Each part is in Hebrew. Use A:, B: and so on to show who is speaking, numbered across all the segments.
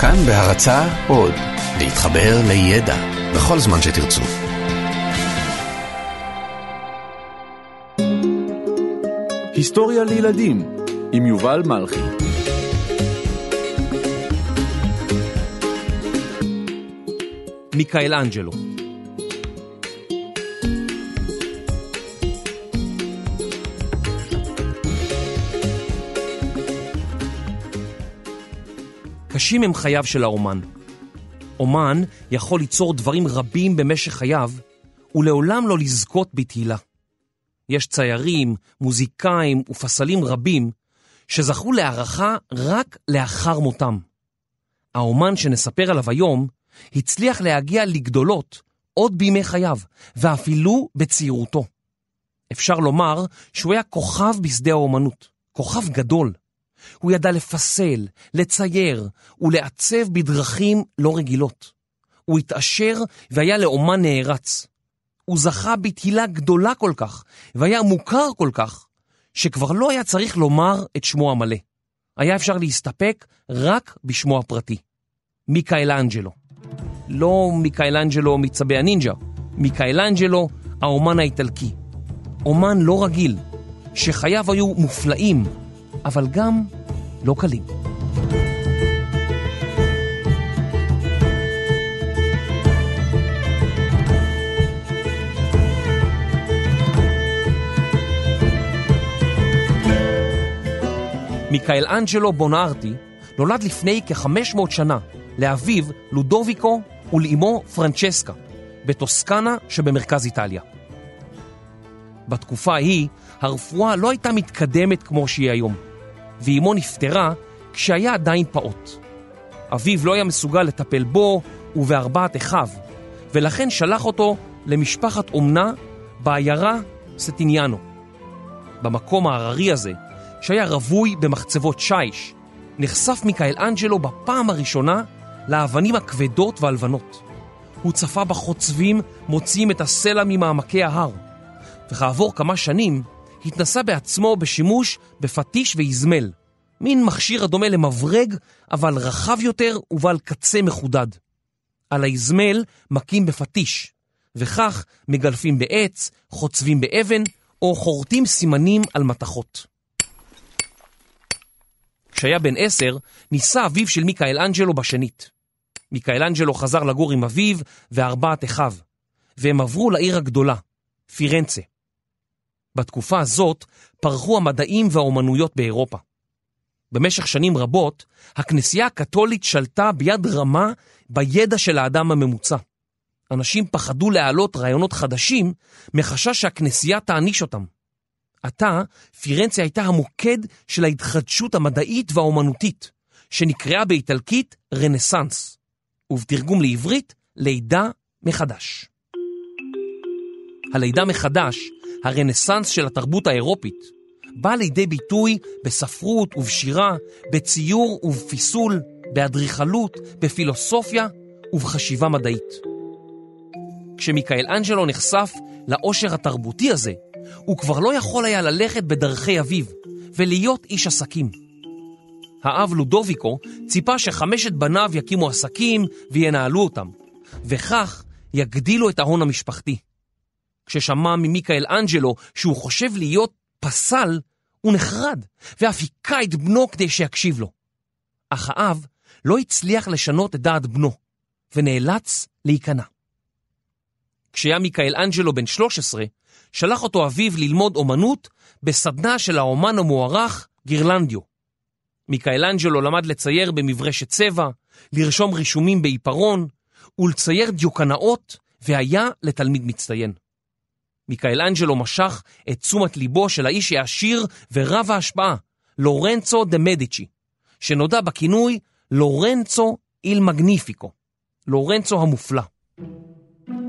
A: כאן בהרצה עוד, להתחבר לידע בכל זמן שתרצו.
B: היסטוריה לילדים עם יובל מלכי.
C: מיקאל אנג'לו קשים הם חייו של האומן. אומן יכול ליצור דברים רבים במשך חייו ולעולם לא לזכות בתהילה. יש ציירים, מוזיקאים ופסלים רבים שזכו להערכה רק לאחר מותם. האומן שנספר עליו היום הצליח להגיע לגדולות עוד בימי חייו, ואפילו בצעירותו. אפשר לומר שהוא היה כוכב בשדה האומנות, כוכב גדול. הוא ידע לפסל, לצייר ולעצב בדרכים לא רגילות. הוא התעשר והיה לאומן נערץ. הוא זכה בתהילה גדולה כל כך, והיה מוכר כל כך, שכבר לא היה צריך לומר את שמו המלא. היה אפשר להסתפק רק בשמו הפרטי. מיקאלנג'לו. לא מיקאלנג'לו מצבי הנינג'ה, מיקאלנג'לו האומן האיטלקי. אומן לא רגיל, שחייו היו מופלאים, אבל גם לא קלים. מיקאל אנג'לו בונארטי נולד לפני כ-500 שנה לאביו לודוביקו ולאמו פרנצ'סקה בטוסקנה שבמרכז איטליה. בתקופה ההיא הרפואה לא הייתה מתקדמת כמו שהיא היום, ואימו נפטרה כשהיה עדיין פעוט. אביו לא היה מסוגל לטפל בו ובארבעת אחיו, ולכן שלח אותו למשפחת אומנה בעיירה סטיניאנו. במקום ההררי הזה, שהיה רווי במחצבות שיש, נחשף מיקאל אנג'לו בפעם הראשונה לאבנים הכבדות והלבנות. הוא צפה בחוצבים מוציאים את הסלע ממעמקי ההר, וכעבור כמה שנים התנסה בעצמו בשימוש בפטיש ואיזמל, מין מכשיר הדומה למברג, אבל רחב יותר ובעל קצה מחודד. על האיזמל מכים בפטיש, וכך מגלפים בעץ, חוצבים באבן, או חורטים סימנים על מתכות. כשהיה בן עשר, ניסה אביו של מיקאל אנג'לו בשנית. מיקאל אנג'לו חזר לגור עם אביו וארבעת אחיו, והם עברו לעיר הגדולה, פירנצה. בתקופה הזאת פרחו המדעים והאומנויות באירופה. במשך שנים רבות, הכנסייה הקתולית שלטה ביד רמה בידע של האדם הממוצע. אנשים פחדו להעלות רעיונות חדשים מחשש שהכנסייה תעניש אותם. עתה, פירנצה הייתה המוקד של ההתחדשות המדעית והאומנותית, שנקראה באיטלקית רנסאנס, ובתרגום לעברית, לידה מחדש. הלידה מחדש הרנסאנס של התרבות האירופית, בא לידי ביטוי בספרות ובשירה, בציור ובפיסול, באדריכלות, בפילוסופיה ובחשיבה מדעית. כשמיקאל אנג'לו נחשף לעושר התרבותי הזה, הוא כבר לא יכול היה ללכת בדרכי אביו ולהיות איש עסקים. האב לודוביקו ציפה שחמשת בניו יקימו עסקים וינהלו אותם, וכך יגדילו את ההון המשפחתי. כששמע ממיקאל אנג'לו שהוא חושב להיות פסל, הוא נחרד, ואף היכה את בנו כדי שיקשיב לו. אך האב לא הצליח לשנות את דעת בנו, ונאלץ להיכנע. כשהיה מיקאל אנג'לו בן 13, שלח אותו אביו ללמוד אומנות בסדנה של האומן המוערך גירלנדיו. מיקאל אנג'לו למד לצייר במברשת צבע, לרשום רישומים בעיפרון ולצייר דיוקנאות, והיה לתלמיד מצטיין. מיקאל אנג'לו משך את תשומת ליבו של האיש העשיר ורב ההשפעה, לורנצו דה מדיצ'י, שנודע בכינוי לורנצו איל מגניפיקו, לורנצו המופלא.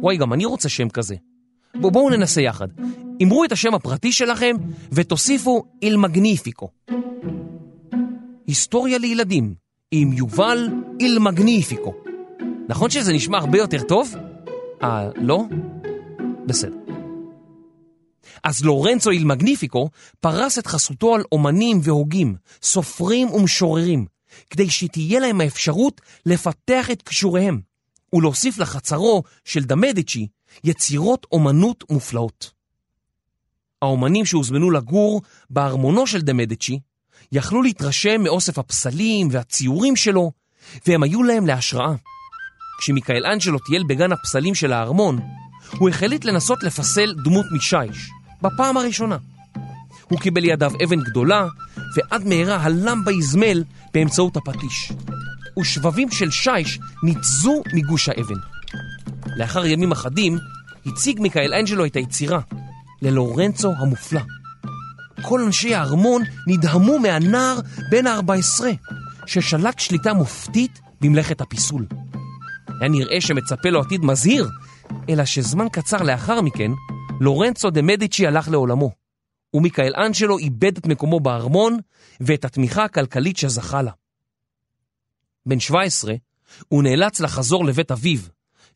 C: וואי, גם אני רוצה שם כזה. בוא, בואו ננסה יחד. אמרו את השם הפרטי שלכם ותוסיפו איל מגניפיקו. היסטוריה לילדים עם יובל איל מגניפיקו. נכון שזה נשמע הרבה יותר טוב? אה, לא? בסדר. אז לורנצו איל מגניפיקו פרס את חסותו על אומנים והוגים, סופרים ומשוררים, כדי שתהיה להם האפשרות לפתח את כישוריהם ולהוסיף לחצרו של דמדיצ'י יצירות אומנות מופלאות. האומנים שהוזמנו לגור בארמונו של דמדיצ'י יכלו להתרשם מאוסף הפסלים והציורים שלו, והם היו להם להשראה. כשמיקאל אנג'לו טייל בגן הפסלים של הארמון, הוא החליט לנסות לפסל דמות משיש, בפעם הראשונה. הוא קיבל לידיו אבן גדולה, ועד מהרה הלם באזמל באמצעות הפטיש. ושבבים של שיש ניתזו מגוש האבן. לאחר ימים אחדים, הציג מיקאל אנג'לו את היצירה ללורנצו המופלא. כל אנשי הארמון נדהמו מהנער בן ה-14, ששלט שליטה מופתית במלאכת הפיסול. היה נראה שמצפה לו עתיד מזהיר, אלא שזמן קצר לאחר מכן, לורנצו דה מדיצ'י הלך לעולמו, ומיקאל אנג'לו איבד את מקומו בארמון ואת התמיכה הכלכלית שזכה לה. בן 17, הוא נאלץ לחזור לבית אביו,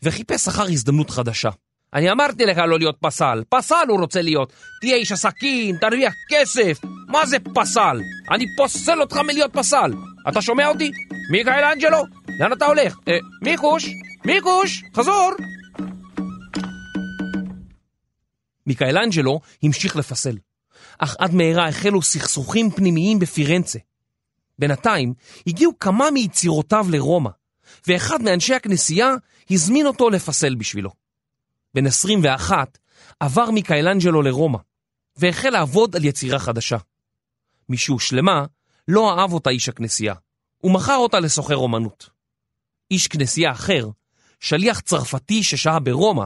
C: וחיפש אחר הזדמנות חדשה. אני אמרתי לך לא להיות פסל, פסל הוא רוצה להיות. תהיה איש עסקים, תרוויח כסף. מה זה פסל? אני פוסל אותך מלהיות פסל. אתה שומע אותי? מיקאל אנג'לו? לאן אתה הולך? אה, מיקוש? מיקוש? חזור! מיקאל אנג'לו המשיך לפסל, אך עד מהרה החלו סכסוכים פנימיים בפירנצה. בינתיים הגיעו כמה מיצירותיו לרומא, ואחד מאנשי הכנסייה הזמין אותו לפסל בשבילו. בן 21 עבר מיקאלנג'לו לרומא, והחל לעבוד על יצירה חדשה. משהושלמה, לא אהב אותה איש הכנסייה, ומכר אותה לסוחר אומנות. איש כנסייה אחר, שליח צרפתי ששהה ברומא,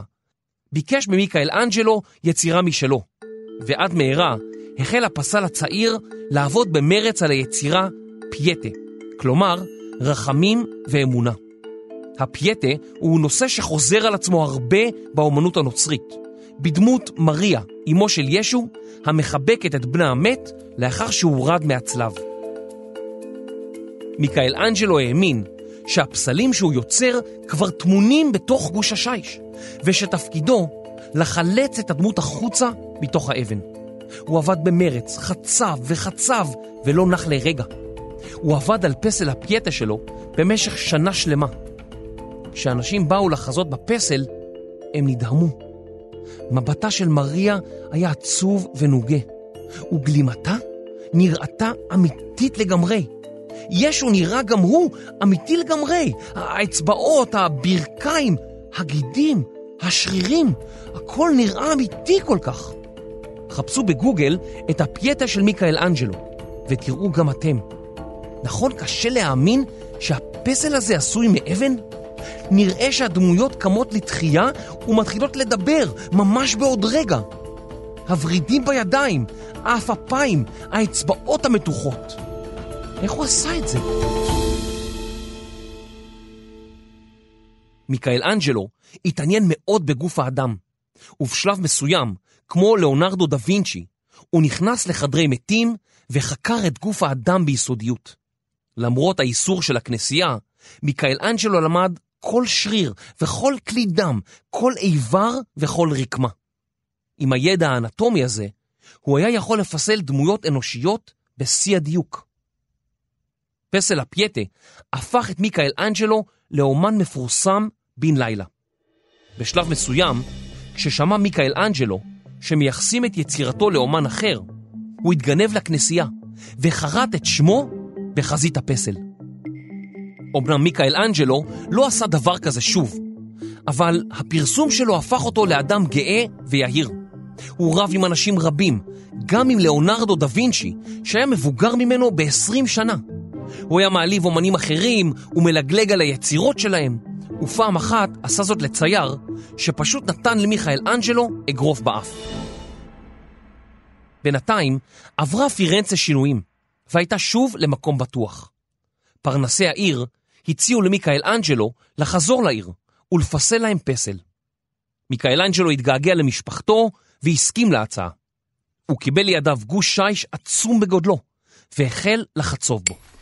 C: ביקש ממיקאל אנג'לו יצירה משלו, ועד מהרה החל הפסל הצעיר לעבוד במרץ על היצירה פייטה, כלומר רחמים ואמונה. הפייטה הוא נושא שחוזר על עצמו הרבה באומנות הנוצרית, בדמות מריה, אמו של ישו, המחבקת את בנה המת לאחר שהורד מהצלב. מיקאל אנג'לו האמין שהפסלים שהוא יוצר כבר טמונים בתוך גוש השיש, ושתפקידו לחלץ את הדמות החוצה מתוך האבן. הוא עבד במרץ, חצב וחצב, ולא נח לרגע. הוא עבד על פסל הפייטה שלו במשך שנה שלמה. כשאנשים באו לחזות בפסל, הם נדהמו. מבטה של מריה היה עצוב ונוגה, וגלימתה נראתה אמיתית לגמרי. ישו נראה גם הוא אמיתי לגמרי. האצבעות, הברכיים, הגידים, השרירים, הכל נראה אמיתי כל כך. חפשו בגוגל את הפייטה של מיקאל אנג'לו, ותראו גם אתם. נכון קשה להאמין שהפסל הזה עשוי מאבן? נראה שהדמויות קמות לתחייה ומתחילות לדבר ממש בעוד רגע. הוורידים בידיים, העפפיים, האצבעות המתוחות. איך הוא עשה את זה? מיקאל אנג'לו התעניין מאוד בגוף האדם, ובשלב מסוים, כמו לאונרדו דה וינצ'י, הוא נכנס לחדרי מתים וחקר את גוף האדם ביסודיות. למרות האיסור של הכנסייה, מיקאל אנג'לו למד כל שריר וכל כלי דם, כל איבר וכל רקמה. עם הידע האנטומי הזה, הוא היה יכול לפסל דמויות אנושיות בשיא הדיוק. פסל הפייטה הפך את מיקאל אנג'לו לאומן מפורסם בן לילה. בשלב מסוים, כששמע מיקאל אנג'לו שמייחסים את יצירתו לאומן אחר, הוא התגנב לכנסייה וחרט את שמו בחזית הפסל. אמנם מיקאל אנג'לו לא עשה דבר כזה שוב, אבל הפרסום שלו הפך אותו לאדם גאה ויהיר. הוא רב עם אנשים רבים, גם עם ליאונרדו דה וינצ'י, שהיה מבוגר ממנו ב-20 שנה. הוא היה מעליב אומנים אחרים ומלגלג על היצירות שלהם, ופעם אחת עשה זאת לצייר, שפשוט נתן למיכאל אנג'לו אגרוף באף. בינתיים עברה פירנצה שינויים, והייתה שוב למקום בטוח. פרנסי העיר הציעו למיכאל אנג'לו לחזור לעיר ולפסל להם פסל. מיכאל אנג'לו התגעגע למשפחתו והסכים להצעה. הוא קיבל לידיו גוש שיש עצום בגודלו, והחל לחצוב בו.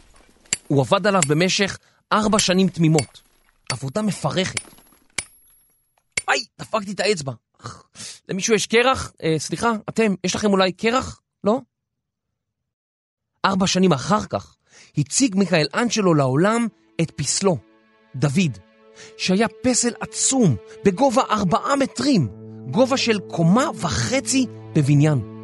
C: הוא עבד עליו במשך ארבע שנים תמימות. עבודה מפרכת. היי, דפקתי את האצבע. למישהו יש קרח? אה, סליחה, אתם, יש לכם אולי קרח? לא? ארבע שנים אחר כך הציג מיקאל אנג'לו לעולם את פסלו, דוד, שהיה פסל עצום בגובה ארבעה מטרים, גובה של קומה וחצי בבניין.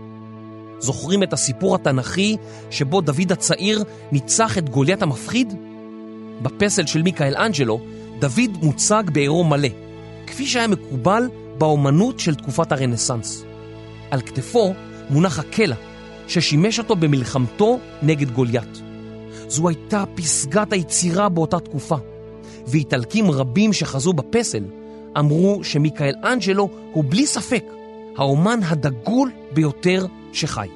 C: זוכרים את הסיפור התנ"כי שבו דוד הצעיר ניצח את גוליית המפחיד? בפסל של מיקאל אנג'לו, דוד מוצג בעירום מלא, כפי שהיה מקובל באומנות של תקופת הרנסאנס. על כתפו מונח הקלע, ששימש אותו במלחמתו נגד גוליית. זו הייתה פסגת היצירה באותה תקופה, ואיטלקים רבים שחזו בפסל אמרו שמיקאל אנג'לו הוא בלי ספק האומן הדגול ביותר שחי.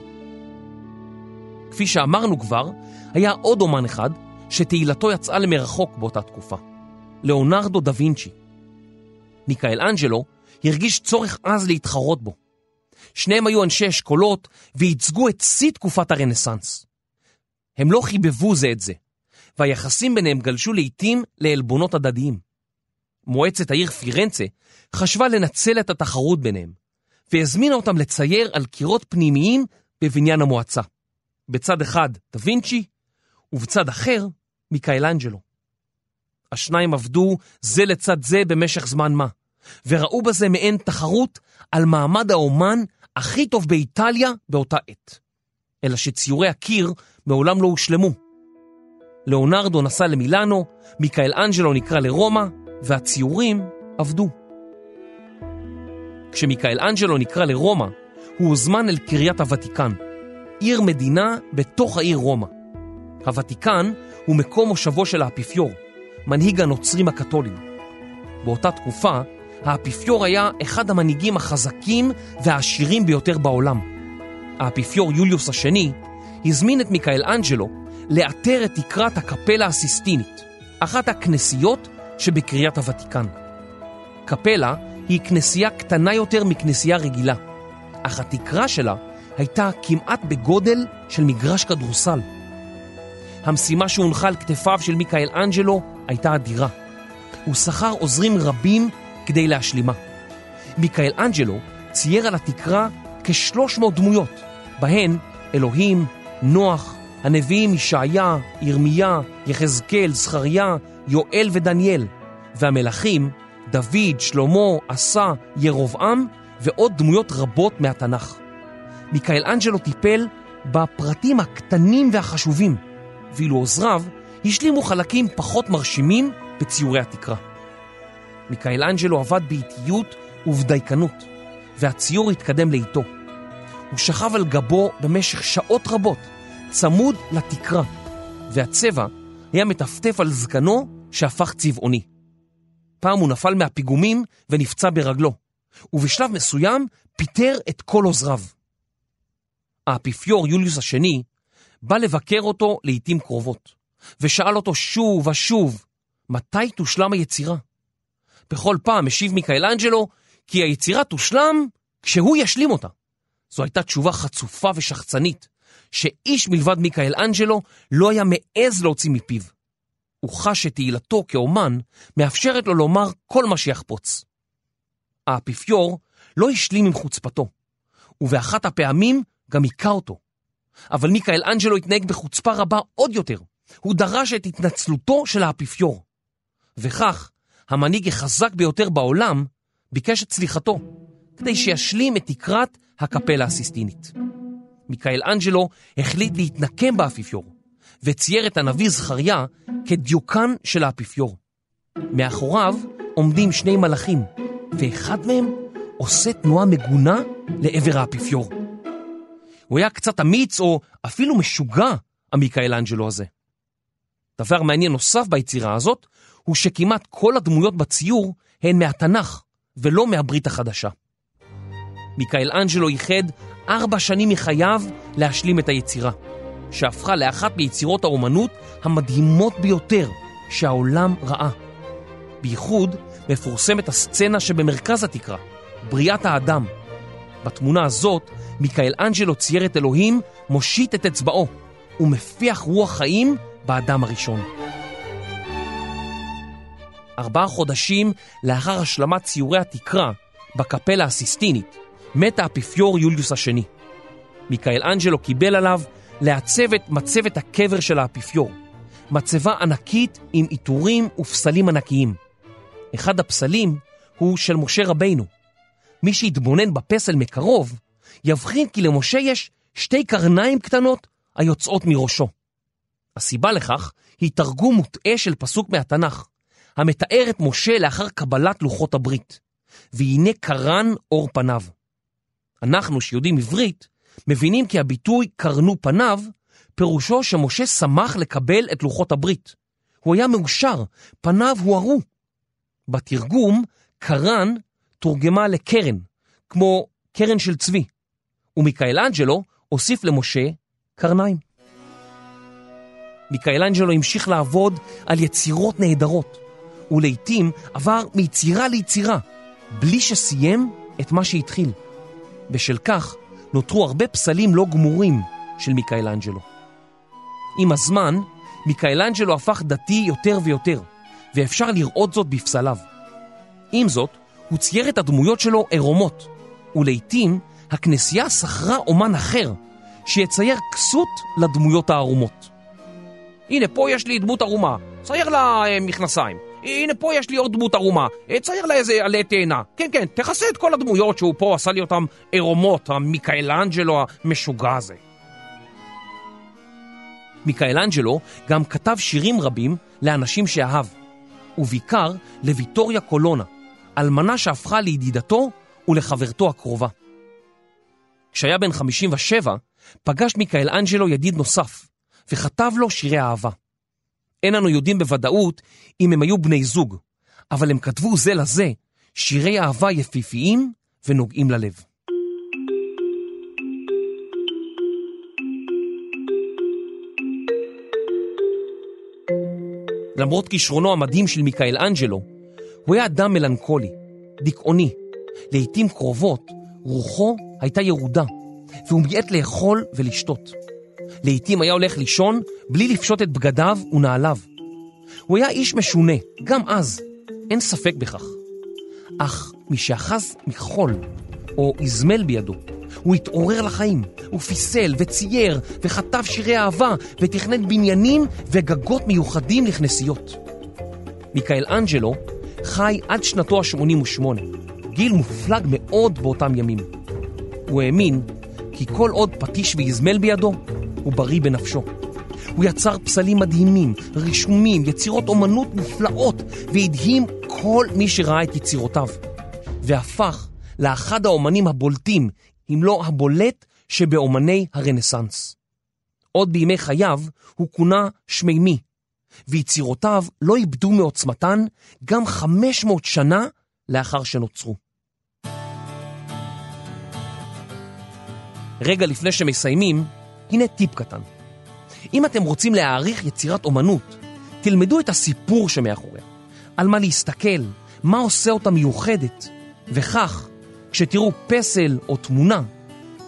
C: כפי שאמרנו כבר, היה עוד אומן אחד שתהילתו יצאה למרחוק באותה תקופה, לאונרדו דה וינצ'י. מיקאל אנג'לו הרגיש צורך עז להתחרות בו. שניהם היו אנשי אשכולות וייצגו את שיא תקופת הרנסאנס. הם לא חיבבו זה את זה, והיחסים ביניהם גלשו לעיתים לעלבונות הדדיים. מועצת העיר פירנצה חשבה לנצל את התחרות ביניהם, והזמינה אותם לצייר על קירות פנימיים בבניין המועצה. בצד אחד דה וינצ'י, ובצד אחר מיקאלנג'לו. השניים עבדו זה לצד זה במשך זמן מה, וראו בזה מעין תחרות על מעמד האומן הכי טוב באיטליה באותה עת. אלא שציורי הקיר מעולם לא הושלמו. לאונרדו נסע למילאנו, מיקאל אנג'לו נקרא לרומא, והציורים עבדו. כשמיקאל אנג'לו נקרא לרומא, הוא הוזמן אל קריית הוותיקן, עיר מדינה בתוך העיר רומא. הוותיקן הוא מקום מושבו של האפיפיור, מנהיג הנוצרים הקתולים. באותה תקופה, האפיפיור היה אחד המנהיגים החזקים והעשירים ביותר בעולם. האפיפיור יוליוס השני הזמין את מיקאל אנג'לו לאתר את תקרת הקפלה הסיסטינית, אחת הכנסיות שבקריית הוותיקן. קפלה היא כנסייה קטנה יותר מכנסייה רגילה, אך התקרה שלה הייתה כמעט בגודל של מגרש כדורסל. המשימה שהונחה על כתפיו של מיקאל אנג'לו הייתה אדירה. הוא שכר עוזרים רבים כדי להשלימה. מיקאל אנג'לו צייר על התקרה כ-300 דמויות, בהן אלוהים, נוח, הנביאים ישעיה, ירמיה, יחזקאל, זכריה, יואל ודניאל, והמלכים דוד, שלמה, עשה, ירובעם ועוד דמויות רבות מהתנ"ך. מיקאל אנג'לו טיפל בפרטים הקטנים והחשובים, ואילו עוזריו השלימו חלקים פחות מרשימים בציורי התקרה. מיקאל אנג'לו עבד באיטיות ובדייקנות, והציור התקדם לאיתו. הוא שכב על גבו במשך שעות רבות, צמוד לתקרה, והצבע היה מטפטף על זקנו שהפך צבעוני. פעם הוא נפל מהפיגומים ונפצע ברגלו, ובשלב מסוים פיטר את כל עוזריו. האפיפיור יוליוס השני בא לבקר אותו לעתים קרובות, ושאל אותו שוב ושוב, מתי תושלם היצירה? בכל פעם השיב מיקאלנג'לו כי היצירה תושלם כשהוא ישלים אותה. זו הייתה תשובה חצופה ושחצנית, שאיש מלבד מיקאל אנג'לו לא היה מעז להוציא מפיו. הוא חש שתהילתו כאומן מאפשרת לו לומר כל מה שיחפוץ. האפיפיור לא השלים עם חוצפתו, ובאחת הפעמים גם היכה אותו. אבל מיקאל אנג'לו התנהג בחוצפה רבה עוד יותר. הוא דרש את התנצלותו של האפיפיור. וכך, המנהיג החזק ביותר בעולם ביקש את סליחתו, כדי שישלים את תקרת הקפלה הסיסטינית. מיקאל אנג'לו החליט להתנקם באפיפיור, וצייר את הנביא זכריה כדיוקן של האפיפיור. מאחוריו עומדים שני מלאכים, ואחד מהם עושה תנועה מגונה לעבר האפיפיור. הוא היה קצת אמיץ או אפילו משוגע, המיקאל אנג'לו הזה. דבר מעניין נוסף ביצירה הזאת, הוא שכמעט כל הדמויות בציור הן מהתנ"ך ולא מהברית החדשה. מיקאל אנג'לו ייחד ארבע שנים מחייו להשלים את היצירה, שהפכה לאחת מיצירות האומנות המדהימות ביותר שהעולם ראה. בייחוד מפורסמת הסצנה שבמרכז התקרה, בריאת האדם. בתמונה הזאת מיקאל אנג'לו צייר את אלוהים מושיט את אצבעו ומפיח רוח חיים באדם הראשון. ארבעה חודשים לאחר השלמת ציורי התקרה בקפלה הסיסטינית, מת האפיפיור יוליוס השני. מיקאל אנג'לו קיבל עליו לעצב את מצבת הקבר של האפיפיור, מצבה ענקית עם עיטורים ופסלים ענקיים. אחד הפסלים הוא של משה רבינו. מי שיתבונן בפסל מקרוב, יבחין כי למשה יש שתי קרניים קטנות היוצאות מראשו. הסיבה לכך היא תרגום מוטעה של פסוק מהתנ"ך, המתאר את משה לאחר קבלת לוחות הברית, והנה קרן אור פניו. אנחנו שיודעים עברית, מבינים כי הביטוי קרנו פניו, פירושו שמשה שמח לקבל את לוחות הברית. הוא היה מאושר, פניו הוארו. בתרגום, קרן תורגמה לקרן, כמו קרן של צבי, ומיקאלנג'לו הוסיף למשה קרניים. מיקאלנג'לו המשיך לעבוד על יצירות נהדרות, ולעיתים עבר מיצירה ליצירה, בלי שסיים את מה שהתחיל. בשל כך נותרו הרבה פסלים לא גמורים של מיקאלנג'לו. עם הזמן, מיקאלנג'לו הפך דתי יותר ויותר, ואפשר לראות זאת בפסליו. עם זאת, הוא צייר את הדמויות שלו עירומות, ולעיתים הכנסייה שכרה אומן אחר שיצייר כסות לדמויות הערומות. הנה, פה יש לי דמות ערומה, צייר לה אה, מכנסיים. הנה, פה יש לי עוד דמות ערומה, אה, צייר לה איזה עלה תאנה. כן, כן, תכסה את כל הדמויות שהוא פה עשה לי אותן עירומות, המיקאלנג'לו המשוגע הזה. מיקאלנג'לו גם כתב שירים רבים לאנשים שאהב, ובעיקר לוויטוריה קולונה, אלמנה שהפכה לידידתו ולחברתו הקרובה. כשהיה בן 57, פגש מיקאלנג'לו ידיד נוסף, וכתב לו שירי אהבה. אין אנו יודעים בוודאות אם הם היו בני זוג, אבל הם כתבו זה לזה שירי אהבה יפיפיים ונוגעים ללב. למרות כישרונו המדהים של מיקאל אנג'לו, הוא היה אדם מלנכולי, דיכאוני. לעתים קרובות רוחו הייתה ירודה, והוא מיעט לאכול ולשתות. לעתים היה הולך לישון בלי לפשוט את בגדיו ונעליו. הוא היה איש משונה, גם אז, אין ספק בכך. אך משאחז מחול, או איזמל בידו, הוא התעורר לחיים, הוא פיסל וצייר וכתב שירי אהבה ותכנן בניינים וגגות מיוחדים לכנסיות. מיקאל אנג'לו חי עד שנתו ה-88, גיל מופלג מאוד באותם ימים. הוא האמין כי כל עוד פטיש ואיזמל בידו, הוא בריא בנפשו. הוא יצר פסלים מדהימים, רישומים, יצירות אומנות מופלאות, והדהים כל מי שראה את יצירותיו. והפך לאחד האומנים הבולטים, אם לא הבולט, שבאומני הרנסאנס. עוד בימי חייו הוא כונה שמימי, ויצירותיו לא איבדו מעוצמתן גם 500 שנה לאחר שנוצרו. רגע לפני שמסיימים, הנה טיפ קטן. אם אתם רוצים להעריך יצירת אומנות, תלמדו את הסיפור שמאחוריה, על מה להסתכל, מה עושה אותה מיוחדת, וכך, כשתראו פסל או תמונה,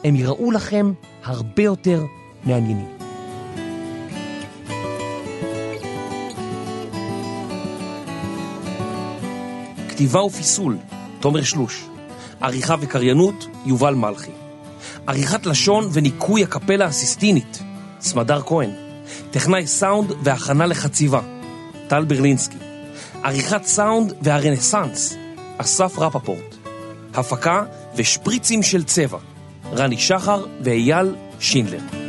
C: הם יראו לכם הרבה יותר מעניינים. כתיבה ופיסול, תומר שלוש. עריכה וקריינות, יובל מלכי. עריכת לשון וניקוי הקפלה הסיסטינית, סמדר כהן. טכנאי סאונד והכנה לחציבה, טל ברלינסקי. עריכת סאונד והרנסאנס, אסף רפפורט. הפקה ושפריצים של צבע, רני שחר ואייל שינדלר.